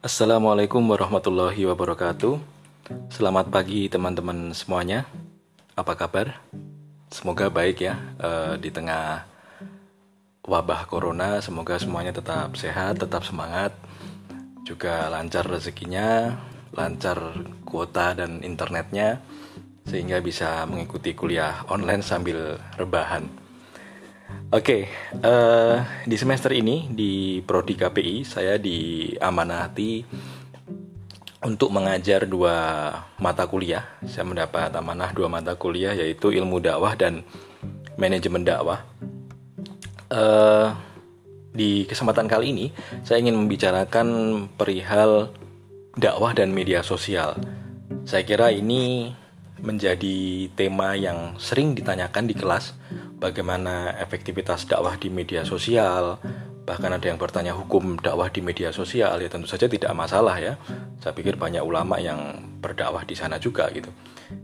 Assalamualaikum warahmatullahi wabarakatuh. Selamat pagi teman-teman semuanya. Apa kabar? Semoga baik ya eh, di tengah wabah corona. Semoga semuanya tetap sehat, tetap semangat, juga lancar rezekinya, lancar kuota dan internetnya, sehingga bisa mengikuti kuliah online sambil rebahan. Oke, uh, di semester ini di Prodi KPI saya diamanati untuk mengajar dua mata kuliah. Saya mendapat amanah dua mata kuliah yaitu ilmu dakwah dan manajemen dakwah. Uh, di kesempatan kali ini saya ingin membicarakan perihal dakwah dan media sosial. Saya kira ini menjadi tema yang sering ditanyakan di kelas bagaimana efektivitas dakwah di media sosial, bahkan ada yang bertanya hukum dakwah di media sosial ya tentu saja tidak masalah ya. Saya pikir banyak ulama yang berdakwah di sana juga gitu.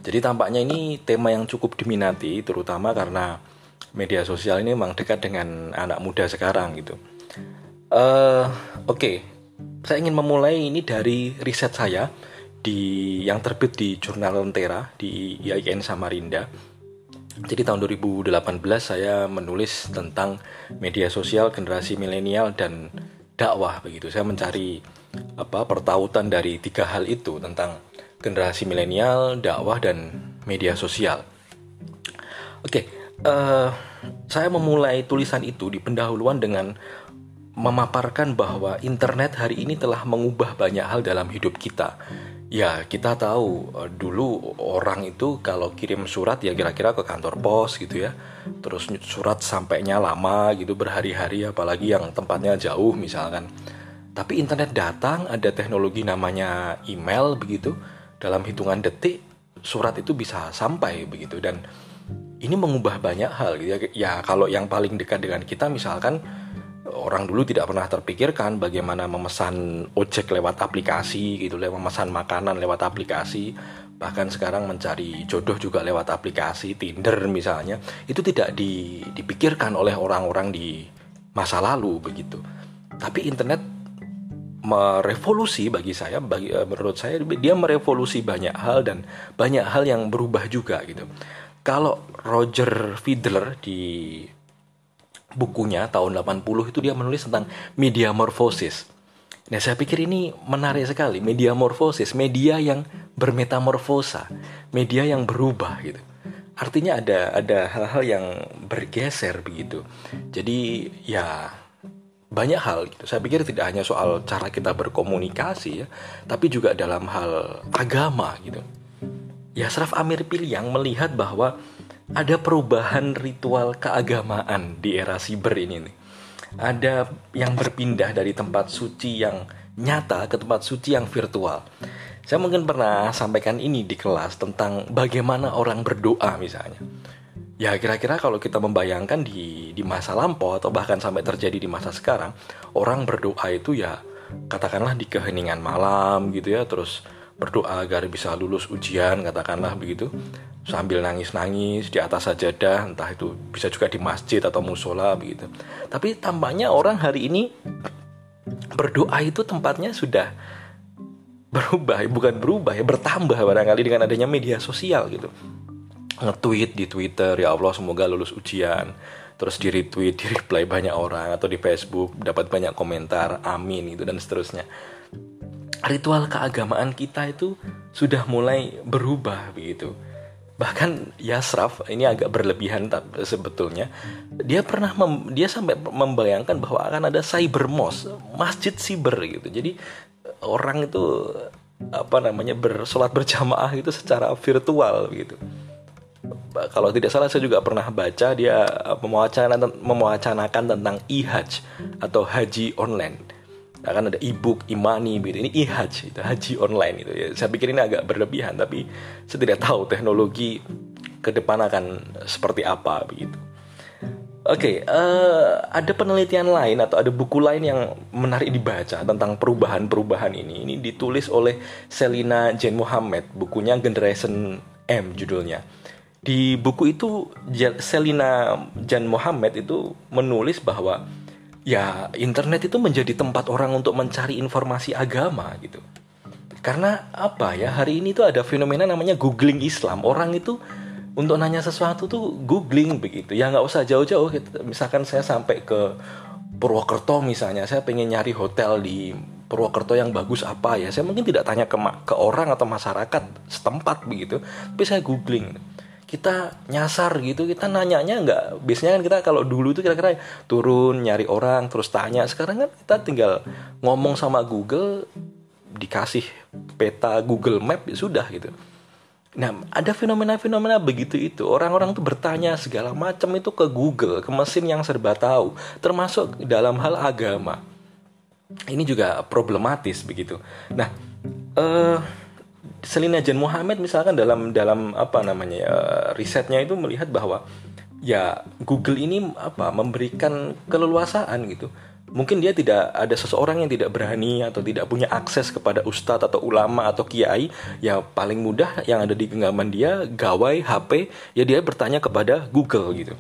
Jadi tampaknya ini tema yang cukup diminati terutama karena media sosial ini memang dekat dengan anak muda sekarang gitu. Uh, Oke, okay. saya ingin memulai ini dari riset saya di yang terbit di jurnal Lentera di IAIN Samarinda jadi tahun 2018 saya menulis tentang media sosial generasi milenial dan dakwah begitu. Saya mencari apa pertautan dari tiga hal itu tentang generasi milenial, dakwah dan media sosial. Oke, uh, saya memulai tulisan itu di pendahuluan dengan memaparkan bahwa internet hari ini telah mengubah banyak hal dalam hidup kita Ya, kita tahu uh, dulu orang itu kalau kirim surat ya kira-kira ke kantor pos gitu ya. Terus surat sampainya lama gitu berhari-hari apalagi yang tempatnya jauh misalkan. Tapi internet datang, ada teknologi namanya email begitu. Dalam hitungan detik surat itu bisa sampai begitu dan ini mengubah banyak hal gitu ya. Ya kalau yang paling dekat dengan kita misalkan orang dulu tidak pernah terpikirkan bagaimana memesan ojek lewat aplikasi gitu, lewat memesan makanan lewat aplikasi, bahkan sekarang mencari jodoh juga lewat aplikasi Tinder misalnya, itu tidak di, dipikirkan oleh orang-orang di masa lalu begitu. Tapi internet merevolusi bagi saya, bagi eh, menurut saya dia merevolusi banyak hal dan banyak hal yang berubah juga gitu. Kalau Roger Federer di bukunya tahun 80 itu dia menulis tentang media morfosis. Nah, saya pikir ini menarik sekali, media morfosis, media yang bermetamorfosa, media yang berubah gitu. Artinya ada ada hal-hal yang bergeser begitu. Jadi ya banyak hal gitu. Saya pikir tidak hanya soal cara kita berkomunikasi ya, tapi juga dalam hal agama gitu. Ya Sraf Amir Piliang melihat bahwa ada perubahan ritual keagamaan di era siber ini nih. Ada yang berpindah dari tempat suci yang nyata ke tempat suci yang virtual. Saya mungkin pernah sampaikan ini di kelas tentang bagaimana orang berdoa misalnya. Ya kira-kira kalau kita membayangkan di di masa lampau atau bahkan sampai terjadi di masa sekarang, orang berdoa itu ya katakanlah di keheningan malam gitu ya, terus berdoa agar bisa lulus ujian katakanlah begitu. Sambil nangis-nangis di atas sajadah entah itu bisa juga di masjid atau musola begitu. Tapi tampaknya orang hari ini berdoa itu tempatnya sudah berubah bukan berubah ya bertambah barangkali dengan adanya media sosial gitu. Nge-tweet di Twitter ya Allah semoga lulus ujian. Terus di retweet di reply banyak orang atau di Facebook dapat banyak komentar amin gitu dan seterusnya ritual keagamaan kita itu sudah mulai berubah begitu. Bahkan Yasraf ini agak berlebihan sebetulnya. Dia pernah mem, dia sampai membayangkan bahwa akan ada cyber mosque, masjid siber gitu. Jadi orang itu apa namanya bersolat berjamaah itu secara virtual gitu. Kalau tidak salah saya juga pernah baca dia mewacanakan tentang e-hajj atau haji online akan ada e-book imani gitu ini e-hajj itu haji online itu ya saya pikir ini agak berlebihan tapi saya tidak tahu teknologi ke depan akan seperti apa begitu Oke, okay, uh, eh, ada penelitian lain atau ada buku lain yang menarik dibaca tentang perubahan-perubahan ini. Ini ditulis oleh Selina Jane Muhammad, bukunya Generation M judulnya. Di buku itu Selina Jane Muhammad itu menulis bahwa ya internet itu menjadi tempat orang untuk mencari informasi agama gitu. Karena apa ya hari ini tuh ada fenomena namanya googling Islam. Orang itu untuk nanya sesuatu tuh googling begitu. Ya nggak usah jauh-jauh. Misalkan saya sampai ke Purwokerto misalnya, saya pengen nyari hotel di Purwokerto yang bagus apa ya. Saya mungkin tidak tanya ke ke orang atau masyarakat setempat begitu, tapi saya googling kita nyasar gitu kita nanyanya nggak biasanya kan kita kalau dulu itu kira-kira turun nyari orang terus tanya. Sekarang kan kita tinggal ngomong sama Google dikasih peta Google Map ya sudah gitu. Nah ada fenomena-fenomena begitu itu. Orang-orang tuh bertanya segala macam itu ke Google ke mesin yang serba tahu termasuk dalam hal agama. Ini juga problematis begitu. Nah eh Selina Jan Muhammad misalkan dalam dalam apa namanya ya, risetnya itu melihat bahwa ya Google ini apa memberikan keleluasaan gitu. Mungkin dia tidak ada seseorang yang tidak berani atau tidak punya akses kepada ustadz atau ulama atau kiai ya paling mudah yang ada di genggaman dia gawai HP ya dia bertanya kepada Google gitu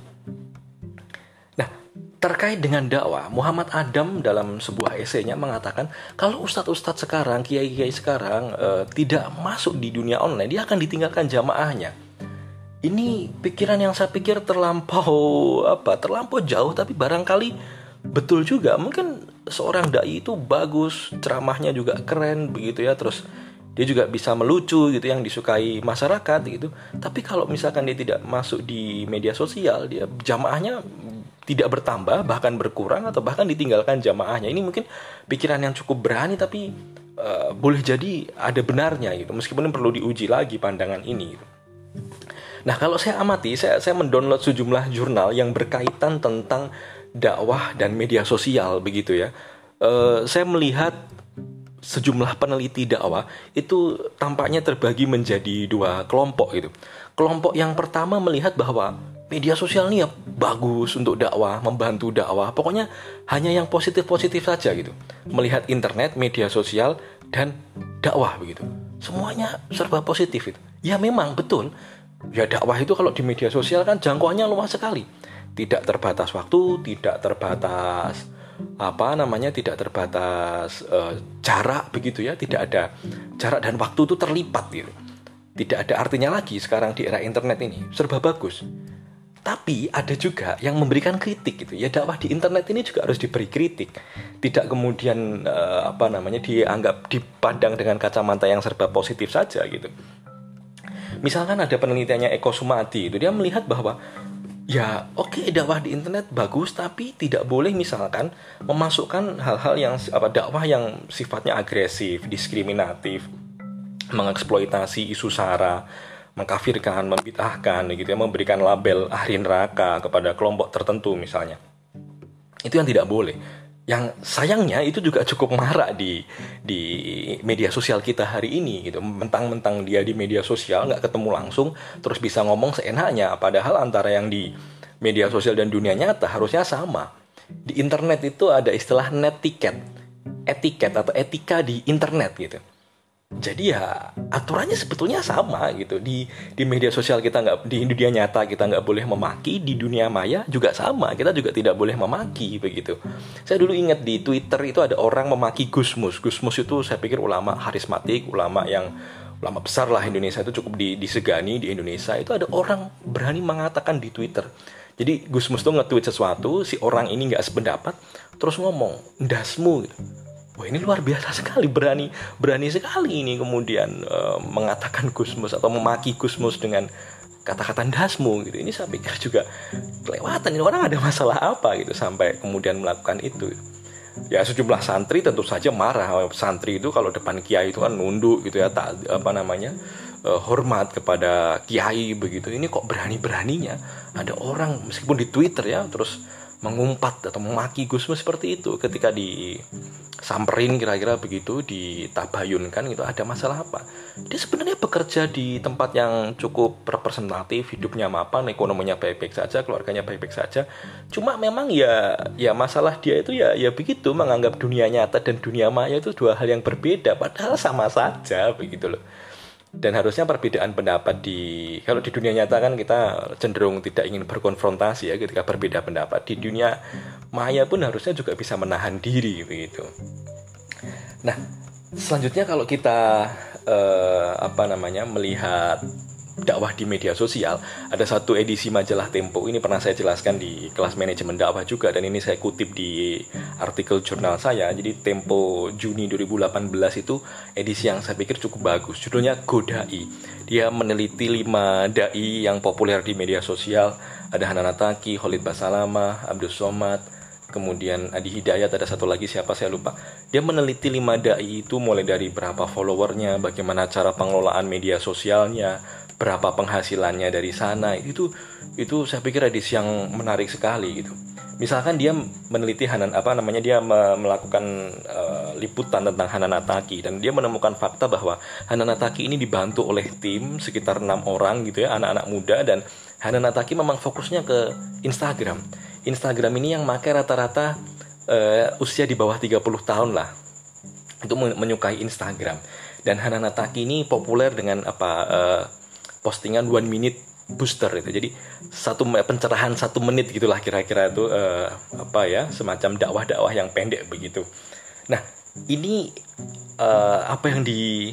terkait dengan dakwah, Muhammad Adam dalam sebuah esainya mengatakan kalau ustadz-ustadz sekarang, kiai-kiai sekarang e, tidak masuk di dunia online, dia akan ditinggalkan jamaahnya. Ini pikiran yang saya pikir terlampau apa? Terlampau jauh, tapi barangkali betul juga. Mungkin seorang dai itu bagus, ceramahnya juga keren begitu ya, terus dia juga bisa melucu gitu yang disukai masyarakat gitu. Tapi kalau misalkan dia tidak masuk di media sosial, dia jamaahnya tidak bertambah bahkan berkurang atau bahkan ditinggalkan jamaahnya ini mungkin pikiran yang cukup berani tapi uh, boleh jadi ada benarnya gitu meskipun perlu diuji lagi pandangan ini gitu. Nah kalau saya amati saya saya mendownload sejumlah jurnal yang berkaitan tentang dakwah dan media sosial begitu ya uh, saya melihat sejumlah peneliti dakwah itu tampaknya terbagi menjadi dua kelompok gitu. Kelompok yang pertama melihat bahwa media sosial ini ya bagus untuk dakwah, membantu dakwah. Pokoknya hanya yang positif-positif saja gitu. Melihat internet, media sosial dan dakwah begitu. Semuanya serba positif itu. Ya memang betul. Ya dakwah itu kalau di media sosial kan jangkauannya luas sekali. Tidak terbatas waktu, tidak terbatas apa namanya tidak terbatas uh, jarak begitu ya, tidak ada jarak dan waktu itu terlipat gitu. Tidak ada artinya lagi sekarang di era internet ini. Serba bagus tapi ada juga yang memberikan kritik gitu. Ya dakwah di internet ini juga harus diberi kritik. Tidak kemudian uh, apa namanya dianggap dipandang dengan kacamata yang serba positif saja gitu. Misalkan ada penelitiannya Eko Sumati itu dia melihat bahwa ya oke okay, dakwah di internet bagus tapi tidak boleh misalkan memasukkan hal-hal yang apa dakwah yang sifatnya agresif, diskriminatif, mengeksploitasi isu sara mengkafirkan, membid'ahkan gitu ya, memberikan label ahli neraka kepada kelompok tertentu misalnya. Itu yang tidak boleh. Yang sayangnya itu juga cukup marak di di media sosial kita hari ini gitu. Mentang-mentang dia di media sosial nggak ketemu langsung terus bisa ngomong seenaknya padahal antara yang di media sosial dan dunia nyata harusnya sama. Di internet itu ada istilah net ticket, etiket atau etika di internet gitu jadi ya aturannya sebetulnya sama gitu. Di di media sosial kita nggak di dunia nyata kita nggak boleh memaki di dunia maya juga sama. Kita juga tidak boleh memaki begitu. Saya dulu ingat di twitter itu ada orang memaki Gusmus. Gusmus itu saya pikir ulama harismatik ulama yang ulama besar lah Indonesia itu cukup disegani di Indonesia. Itu ada orang berani mengatakan di twitter. Jadi Gusmus tuh nge-tweet sesuatu si orang ini nggak sependapat terus ngomong dasmu gitu Wah ini luar biasa sekali berani berani sekali ini kemudian uh, mengatakan Gusmus atau memaki Gusmus dengan kata-kata dasmu gitu. Ini saya pikir juga kelewatan ini orang ada masalah apa gitu sampai kemudian melakukan itu. Ya sejumlah santri tentu saja marah. Santri itu kalau depan kiai itu kan nunduk gitu ya tak apa namanya uh, hormat kepada kiai begitu. Ini kok berani-beraninya ada orang meskipun di Twitter ya terus mengumpat atau memaki Gusmus seperti itu. Ketika disamperin kira-kira begitu ditabayunkan gitu ada masalah apa? Dia sebenarnya bekerja di tempat yang cukup representatif hidupnya mapan ekonominya baik-baik saja keluarganya baik-baik saja. Cuma memang ya ya masalah dia itu ya ya begitu menganggap dunia nyata dan dunia maya itu dua hal yang berbeda padahal sama saja begitu loh dan harusnya perbedaan pendapat di kalau di dunia nyata kan kita cenderung tidak ingin berkonfrontasi ya ketika berbeda pendapat di dunia Maya pun harusnya juga bisa menahan diri begitu. Nah, selanjutnya kalau kita uh, apa namanya melihat dakwah di media sosial. Ada satu edisi majalah Tempo ini pernah saya jelaskan di kelas manajemen dakwah juga dan ini saya kutip di artikel jurnal saya. Jadi Tempo Juni 2018 itu edisi yang saya pikir cukup bagus. Judulnya Godai. Dia meneliti lima dai yang populer di media sosial. Ada Hanan Taki, Khalid Basalama, Abdul Somad, kemudian Adi Hidayat ada satu lagi siapa saya lupa. Dia meneliti lima dai itu mulai dari berapa followernya bagaimana cara pengelolaan media sosialnya berapa penghasilannya dari sana. Itu itu saya pikir edisi yang menarik sekali gitu. Misalkan dia meneliti Hanan apa namanya dia melakukan uh, liputan tentang Hananataki dan dia menemukan fakta bahwa Hananataki ini dibantu oleh tim sekitar enam orang gitu ya anak-anak muda dan Hananataki memang fokusnya ke Instagram. Instagram ini yang pakai rata-rata uh, usia di bawah 30 tahun lah itu menyukai Instagram. Dan Hananataki ini populer dengan apa uh, postingan one minute booster itu. Jadi satu pencerahan satu menit gitulah kira-kira itu uh, apa ya semacam dakwah-dakwah yang pendek begitu. Nah ini uh, apa yang di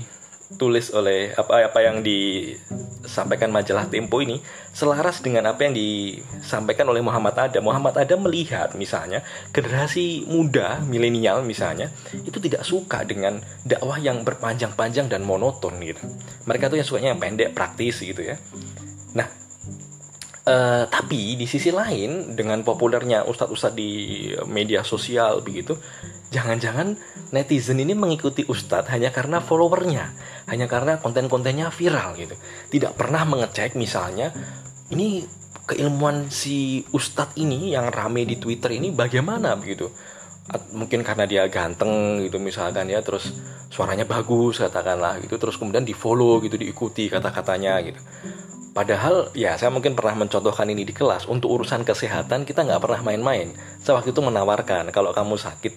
tulis oleh apa apa yang disampaikan majalah Tempo ini selaras dengan apa yang disampaikan oleh Muhammad Adam. Muhammad Adam melihat misalnya generasi muda milenial misalnya itu tidak suka dengan dakwah yang berpanjang-panjang dan monoton gitu. Mereka tuh yang sukanya yang pendek, praktis gitu ya. Nah, Uh, tapi di sisi lain dengan populernya ustadz-ustadz di media sosial begitu, jangan-jangan netizen ini mengikuti ustadz hanya karena followernya, hanya karena konten-kontennya viral gitu. Tidak pernah mengecek misalnya ini keilmuan si ustadz ini yang rame di Twitter ini bagaimana begitu. Mungkin karena dia ganteng gitu misalkan ya, terus suaranya bagus katakanlah gitu, terus kemudian di follow gitu, diikuti kata-katanya gitu Padahal ya saya mungkin pernah mencontohkan ini di kelas untuk urusan kesehatan kita nggak pernah main-main. Saya waktu itu menawarkan kalau kamu sakit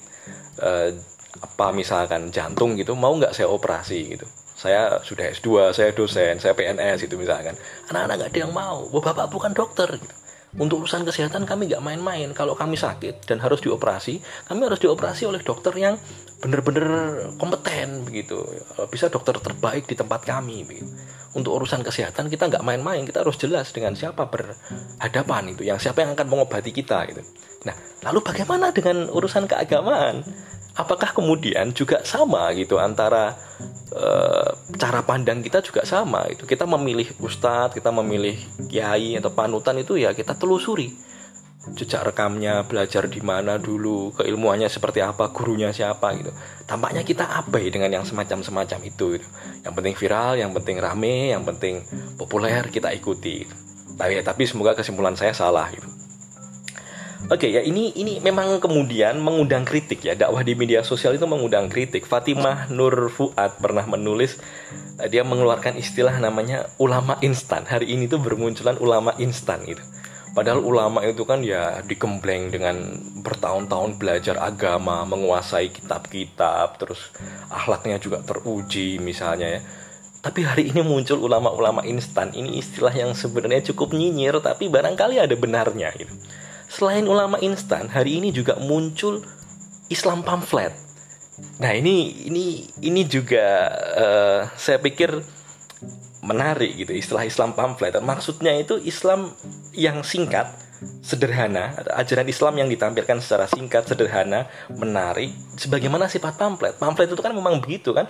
eh, apa misalkan jantung gitu mau nggak saya operasi gitu. Saya sudah S2, saya dosen, saya PNS itu misalkan. Anak-anak nggak ada yang mau. Oh, bapak bukan dokter gitu. Untuk urusan kesehatan kami nggak main-main. Kalau kami sakit dan harus dioperasi, kami harus dioperasi oleh dokter yang benar-benar kompeten begitu. Bisa dokter terbaik di tempat kami begitu untuk urusan kesehatan kita nggak main-main kita harus jelas dengan siapa berhadapan itu yang siapa yang akan mengobati kita gitu nah lalu bagaimana dengan urusan keagamaan? Apakah kemudian juga sama gitu antara e, cara pandang kita juga sama itu kita memilih ustadz kita memilih kiai atau panutan itu ya kita telusuri jejak rekamnya, belajar di mana dulu, keilmuannya seperti apa, gurunya siapa gitu. Tampaknya kita abai dengan yang semacam-semacam itu gitu. Yang penting viral, yang penting rame, yang penting populer kita ikuti. Tapi ya, tapi semoga kesimpulan saya salah gitu. Oke ya ini ini memang kemudian mengundang kritik ya dakwah di media sosial itu mengundang kritik. Fatimah Nur Fuad pernah menulis dia mengeluarkan istilah namanya ulama instan. Hari ini tuh bermunculan ulama instan gitu. Padahal ulama itu kan ya dikembleng dengan bertahun-tahun belajar agama, menguasai kitab-kitab, terus akhlaknya juga teruji misalnya ya. Tapi hari ini muncul ulama-ulama instan. Ini istilah yang sebenarnya cukup nyinyir, tapi barangkali ada benarnya gitu. Selain ulama instan, hari ini juga muncul Islam pamflet. Nah ini ini ini juga uh, saya pikir menarik gitu istilah Islam pamflet maksudnya itu Islam yang singkat sederhana ajaran Islam yang ditampilkan secara singkat sederhana menarik. Sebagaimana sifat pamflet. Pamflet itu kan memang begitu kan?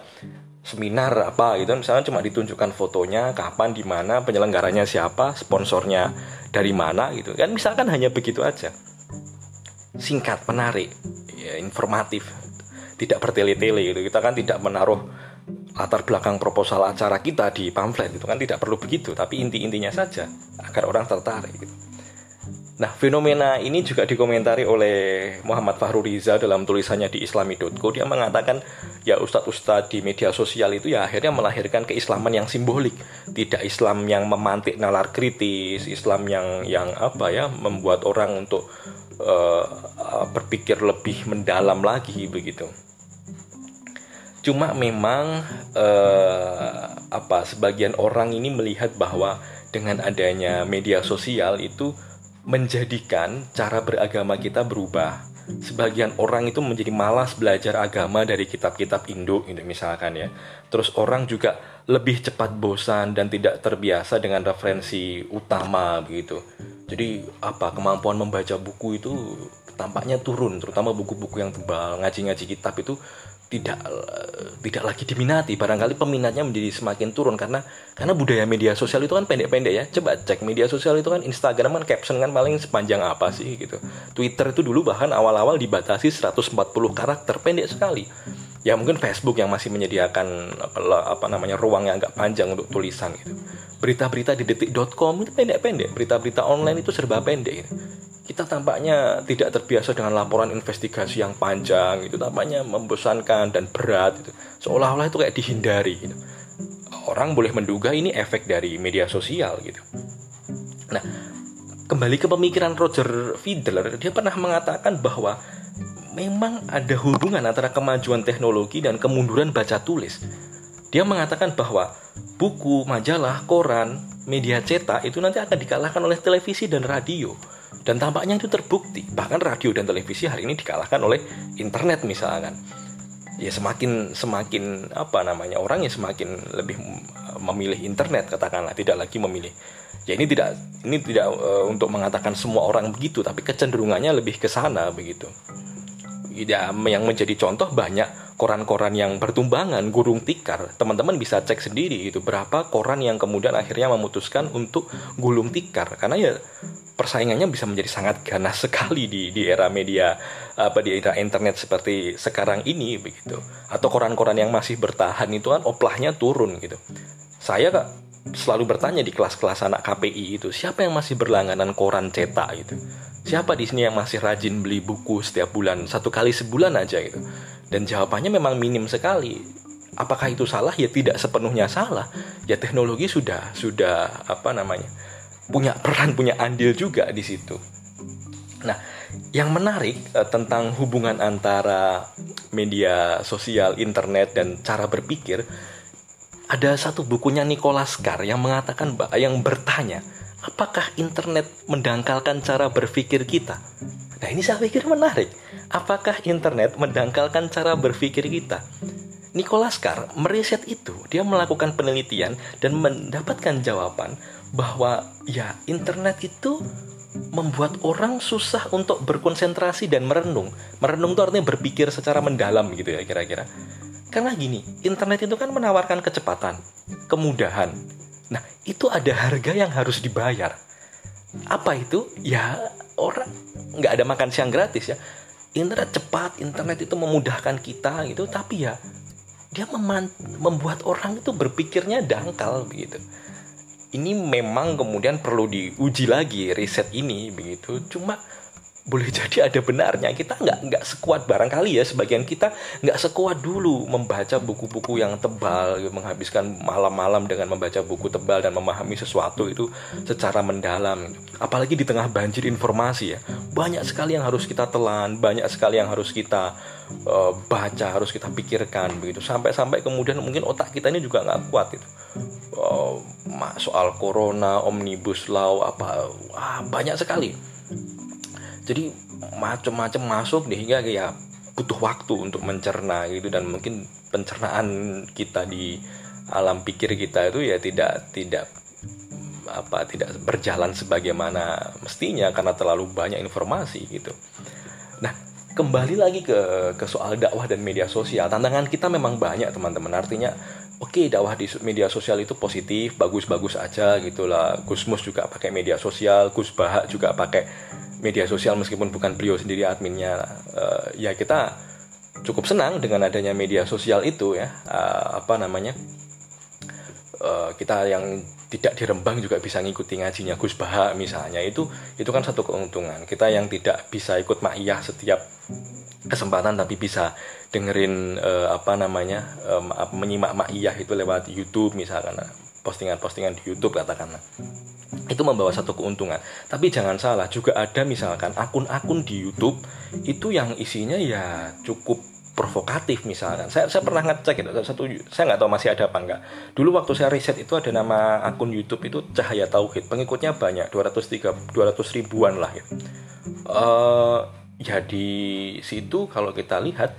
Seminar apa gitu. Misalnya cuma ditunjukkan fotonya kapan di mana penyelenggaranya siapa sponsornya dari mana gitu. Kan misalkan hanya begitu aja. Singkat menarik ya, informatif. Tidak bertele-tele gitu. Kita kan tidak menaruh latar belakang proposal acara kita di pamflet itu kan tidak perlu begitu tapi inti-intinya saja agar orang tertarik gitu. Nah, fenomena ini juga dikomentari oleh Muhammad Fahru Riza dalam tulisannya di islami.co. Dia mengatakan, ya ustadz-ustadz di media sosial itu ya akhirnya melahirkan keislaman yang simbolik. Tidak Islam yang memantik nalar kritis, Islam yang yang apa ya, membuat orang untuk uh, berpikir lebih mendalam lagi begitu. Cuma memang eh, apa sebagian orang ini melihat bahwa dengan adanya media sosial itu menjadikan cara beragama kita berubah sebagian orang itu menjadi malas belajar agama dari kitab-kitab Indo ini misalkan ya. Terus orang juga lebih cepat bosan dan tidak terbiasa dengan referensi utama begitu. Jadi apa kemampuan membaca buku itu tampaknya turun, terutama buku-buku yang tebal, ngaji-ngaji kitab itu tidak tidak lagi diminati. Barangkali peminatnya menjadi semakin turun karena karena budaya media sosial itu kan pendek-pendek ya. Coba cek media sosial itu kan Instagram kan caption kan paling sepanjang apa sih gitu. Twitter itu dulu bahkan awal-awal dibatasi 140 karakter pendek sekali. Ya mungkin Facebook yang masih menyediakan apa, apa namanya ruang yang agak panjang untuk tulisan gitu. Berita-berita di detik.com itu pendek-pendek. Berita-berita online itu serba pendek gitu kita tampaknya tidak terbiasa dengan laporan investigasi yang panjang itu tampaknya membosankan dan berat gitu. seolah-olah itu kayak dihindari gitu. orang boleh menduga ini efek dari media sosial gitu nah kembali ke pemikiran Roger Federer dia pernah mengatakan bahwa memang ada hubungan antara kemajuan teknologi dan kemunduran baca tulis dia mengatakan bahwa buku, majalah, koran, media cetak itu nanti akan dikalahkan oleh televisi dan radio dan tampaknya itu terbukti. Bahkan radio dan televisi hari ini dikalahkan oleh internet misalkan. Ya semakin semakin apa namanya orang ya semakin lebih memilih internet katakanlah tidak lagi memilih. Ya ini tidak ini tidak uh, untuk mengatakan semua orang begitu tapi kecenderungannya lebih ke sana begitu. Ya, yang menjadi contoh banyak koran-koran yang bertumbangan gurung tikar teman-teman bisa cek sendiri itu berapa koran yang kemudian akhirnya memutuskan untuk gulung tikar karena ya persaingannya bisa menjadi sangat ganas sekali di di era media apa di era internet seperti sekarang ini begitu. Atau koran-koran yang masih bertahan itu kan oplahnya turun gitu. Saya kak selalu bertanya di kelas-kelas anak KPI itu siapa yang masih berlangganan koran cetak? Itu siapa di sini yang masih rajin beli buku setiap bulan satu kali sebulan aja? Gitu. Dan jawabannya memang minim sekali. Apakah itu salah? Ya tidak sepenuhnya salah. Ya teknologi sudah sudah apa namanya punya peran punya andil juga di situ. Nah yang menarik uh, tentang hubungan antara media sosial internet dan cara berpikir ada satu bukunya Nicholas Carr yang mengatakan yang bertanya apakah internet mendangkalkan cara berpikir kita? Nah ini saya pikir menarik. Apakah internet mendangkalkan cara berpikir kita? Nicholas Carr meriset itu, dia melakukan penelitian dan mendapatkan jawaban bahwa ya internet itu membuat orang susah untuk berkonsentrasi dan merenung. Merenung itu artinya berpikir secara mendalam gitu ya kira-kira. Karena gini, internet itu kan menawarkan kecepatan, kemudahan. Nah, itu ada harga yang harus dibayar. Apa itu? Ya, orang nggak ada makan siang gratis ya. Internet cepat, internet itu memudahkan kita gitu, tapi ya dia membuat orang itu berpikirnya dangkal begitu ini memang kemudian perlu diuji lagi riset ini begitu. Cuma boleh jadi ada benarnya kita nggak nggak sekuat barangkali ya sebagian kita nggak sekuat dulu membaca buku-buku yang tebal menghabiskan malam-malam dengan membaca buku tebal dan memahami sesuatu itu secara mendalam. Apalagi di tengah banjir informasi ya banyak sekali yang harus kita telan banyak sekali yang harus kita uh, baca harus kita pikirkan begitu. Sampai-sampai kemudian mungkin otak kita ini juga nggak kuat itu uh, soal corona omnibus law apa wah, banyak sekali. Jadi macam-macam masuk hingga ya butuh waktu untuk mencerna gitu. Dan mungkin pencernaan kita di alam pikir kita itu ya tidak tidak apa tidak berjalan sebagaimana mestinya karena terlalu banyak informasi gitu. Nah, kembali lagi ke ke soal dakwah dan media sosial. Tantangan kita memang banyak, teman-teman. Artinya oke okay, dakwah di media sosial itu positif, bagus-bagus aja gitulah. Gusmus juga pakai media sosial, Gus Bahak juga pakai media sosial meskipun bukan beliau sendiri adminnya uh, ya kita cukup senang dengan adanya media sosial itu ya uh, apa namanya uh, kita yang tidak di Rembang juga bisa ngikuti ngajinya Gus Baha misalnya. Itu itu kan satu keuntungan. Kita yang tidak bisa ikut ma'iyah setiap kesempatan tapi bisa dengerin uh, apa namanya um, menyimak ma'iyah itu lewat YouTube misalkan postingan-postingan di YouTube katakanlah. Itu membawa satu keuntungan. Tapi jangan salah, juga ada misalkan akun-akun di YouTube itu yang isinya ya cukup provokatif misalkan. Saya saya pernah ngecek itu satu saya nggak tahu masih ada apa enggak. Dulu waktu saya riset itu ada nama akun YouTube itu Cahaya Tauhid. Pengikutnya banyak 203 200 ribuan lah ya. Uh, ya di situ kalau kita lihat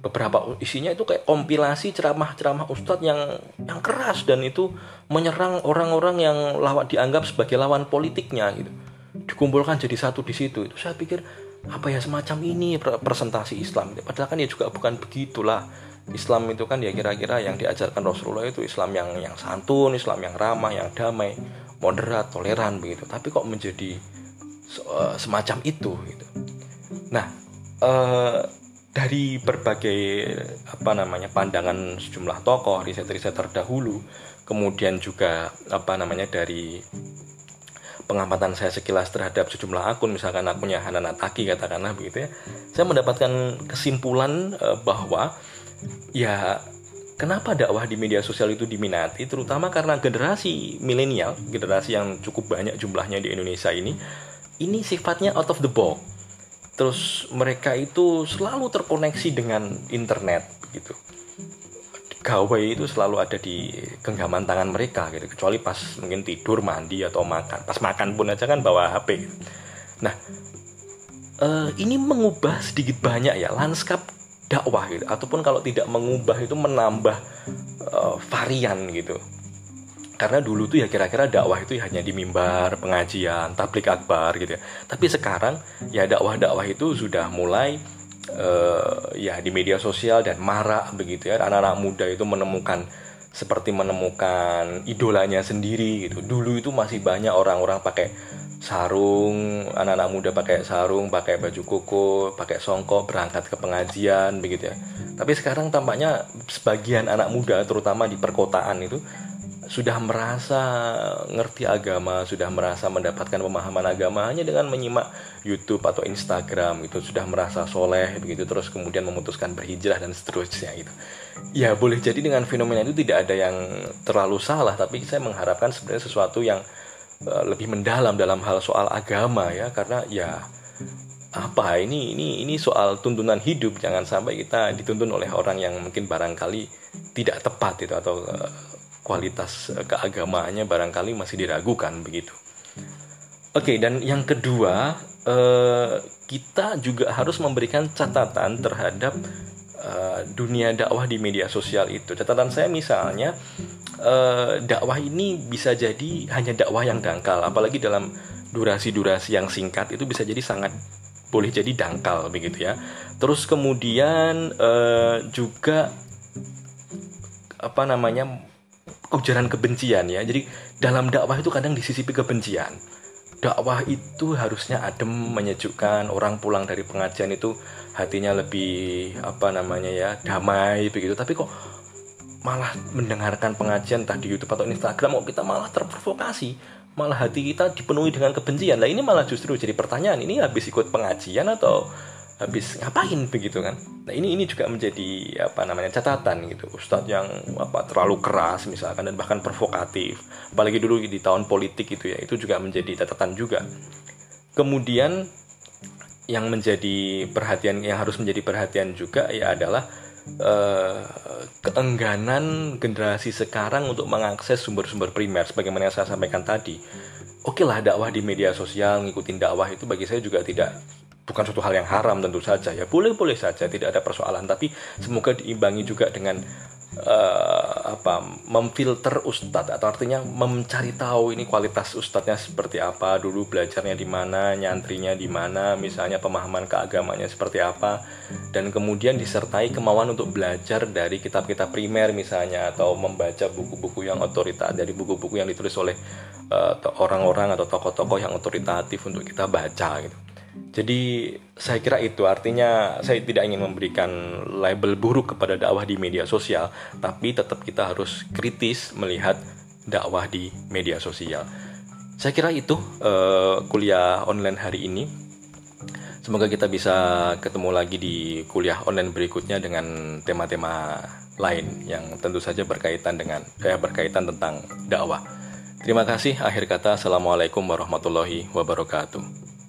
beberapa isinya itu kayak kompilasi ceramah-ceramah ustadz yang yang keras dan itu menyerang orang-orang yang lawan dianggap sebagai lawan politiknya gitu. Dikumpulkan jadi satu di situ. Itu saya pikir apa ya semacam ini presentasi Islam. Padahal kan ya juga bukan begitulah. Islam itu kan ya kira-kira yang diajarkan Rasulullah itu Islam yang yang santun Islam yang ramah yang damai moderat toleran begitu. Tapi kok menjadi uh, semacam itu gitu. Nah uh, dari berbagai apa namanya pandangan sejumlah tokoh riset-riset terdahulu kemudian juga apa namanya dari pengamatan saya sekilas terhadap sejumlah akun misalkan akunnya Hanana Taki katakanlah begitu ya saya mendapatkan kesimpulan uh, bahwa ya kenapa dakwah di media sosial itu diminati terutama karena generasi milenial generasi yang cukup banyak jumlahnya di Indonesia ini ini sifatnya out of the box. Terus mereka itu selalu terkoneksi dengan internet gitu gawai itu selalu ada di genggaman tangan mereka gitu. Kecuali pas mungkin tidur mandi atau makan. Pas makan pun aja kan bawa HP nah uh, ini mengubah sedikit banyak ya lanskap dakwah gitu. Ataupun kalau tidak mengubah itu menambah uh, varian gitu. Karena dulu tuh ya kira-kira dakwah itu hanya di mimbar pengajian tablik akbar gitu ya. Tapi sekarang ya dakwah-dakwah itu sudah mulai uh, ya di media sosial dan marak begitu ya. Anak-anak muda itu menemukan seperti menemukan idolanya sendiri gitu. Dulu itu masih banyak orang-orang pakai sarung anak-anak muda pakai sarung pakai baju koko pakai songkok berangkat ke pengajian begitu ya. Tapi sekarang tampaknya sebagian anak muda terutama di perkotaan itu sudah merasa ngerti agama, sudah merasa mendapatkan pemahaman agama hanya dengan menyimak YouTube atau Instagram itu sudah merasa soleh begitu terus kemudian memutuskan berhijrah dan seterusnya itu. Ya boleh jadi dengan fenomena itu tidak ada yang terlalu salah tapi saya mengharapkan sebenarnya sesuatu yang uh, lebih mendalam dalam hal soal agama ya karena ya apa ini ini ini soal tuntunan hidup jangan sampai kita dituntun oleh orang yang mungkin barangkali tidak tepat itu atau uh, kualitas eh, keagamaannya barangkali masih diragukan begitu. Oke, okay, dan yang kedua, uh, kita juga harus memberikan catatan terhadap uh, dunia dakwah di media sosial itu. Catatan saya misalnya, dakwah ini bisa jadi hanya dakwah yang dangkal, apalagi dalam durasi-durasi yang singkat itu bisa jadi sangat boleh jadi dangkal begitu ya. Terus kemudian juga apa namanya ujaran kebencian ya. Jadi dalam dakwah itu kadang disisipi kebencian. Dakwah itu harusnya adem, menyejukkan, orang pulang dari pengajian itu hatinya lebih apa namanya ya, damai begitu. Tapi kok malah mendengarkan pengajian entah di YouTube atau Instagram kok kita malah terprovokasi malah hati kita dipenuhi dengan kebencian lah ini malah justru jadi pertanyaan ini habis ikut pengajian atau habis ngapain begitu kan? Nah ini ini juga menjadi apa namanya catatan gitu. Ustadz yang apa terlalu keras misalkan dan bahkan provokatif. Apalagi dulu di tahun politik itu ya itu juga menjadi catatan juga. Kemudian yang menjadi perhatian yang harus menjadi perhatian juga ya adalah uh, keengganan generasi sekarang untuk mengakses sumber-sumber primer. Sebagaimana yang saya sampaikan tadi. Oke lah dakwah di media sosial ngikutin dakwah itu bagi saya juga tidak bukan suatu hal yang haram tentu saja. Ya boleh boleh saja tidak ada persoalan. Tapi semoga diimbangi juga dengan uh, apa memfilter ustadz atau artinya mencari tahu ini kualitas ustadznya seperti apa dulu belajarnya di mana nyantrinya di mana misalnya pemahaman keagamanya seperti apa dan kemudian disertai kemauan untuk belajar dari kitab-kitab primer misalnya atau membaca buku-buku yang otorita dari buku-buku yang ditulis oleh eh, orang-orang uh, atau tokoh-tokoh yang otoritatif untuk kita baca gitu jadi saya kira itu artinya saya tidak ingin memberikan label buruk kepada dakwah di media sosial, tapi tetap kita harus kritis melihat dakwah di media sosial. Saya kira itu uh, kuliah online hari ini. Semoga kita bisa ketemu lagi di kuliah online berikutnya dengan tema-tema lain yang tentu saja berkaitan dengan kayak berkaitan tentang dakwah. Terima kasih. Akhir kata, assalamualaikum warahmatullahi wabarakatuh.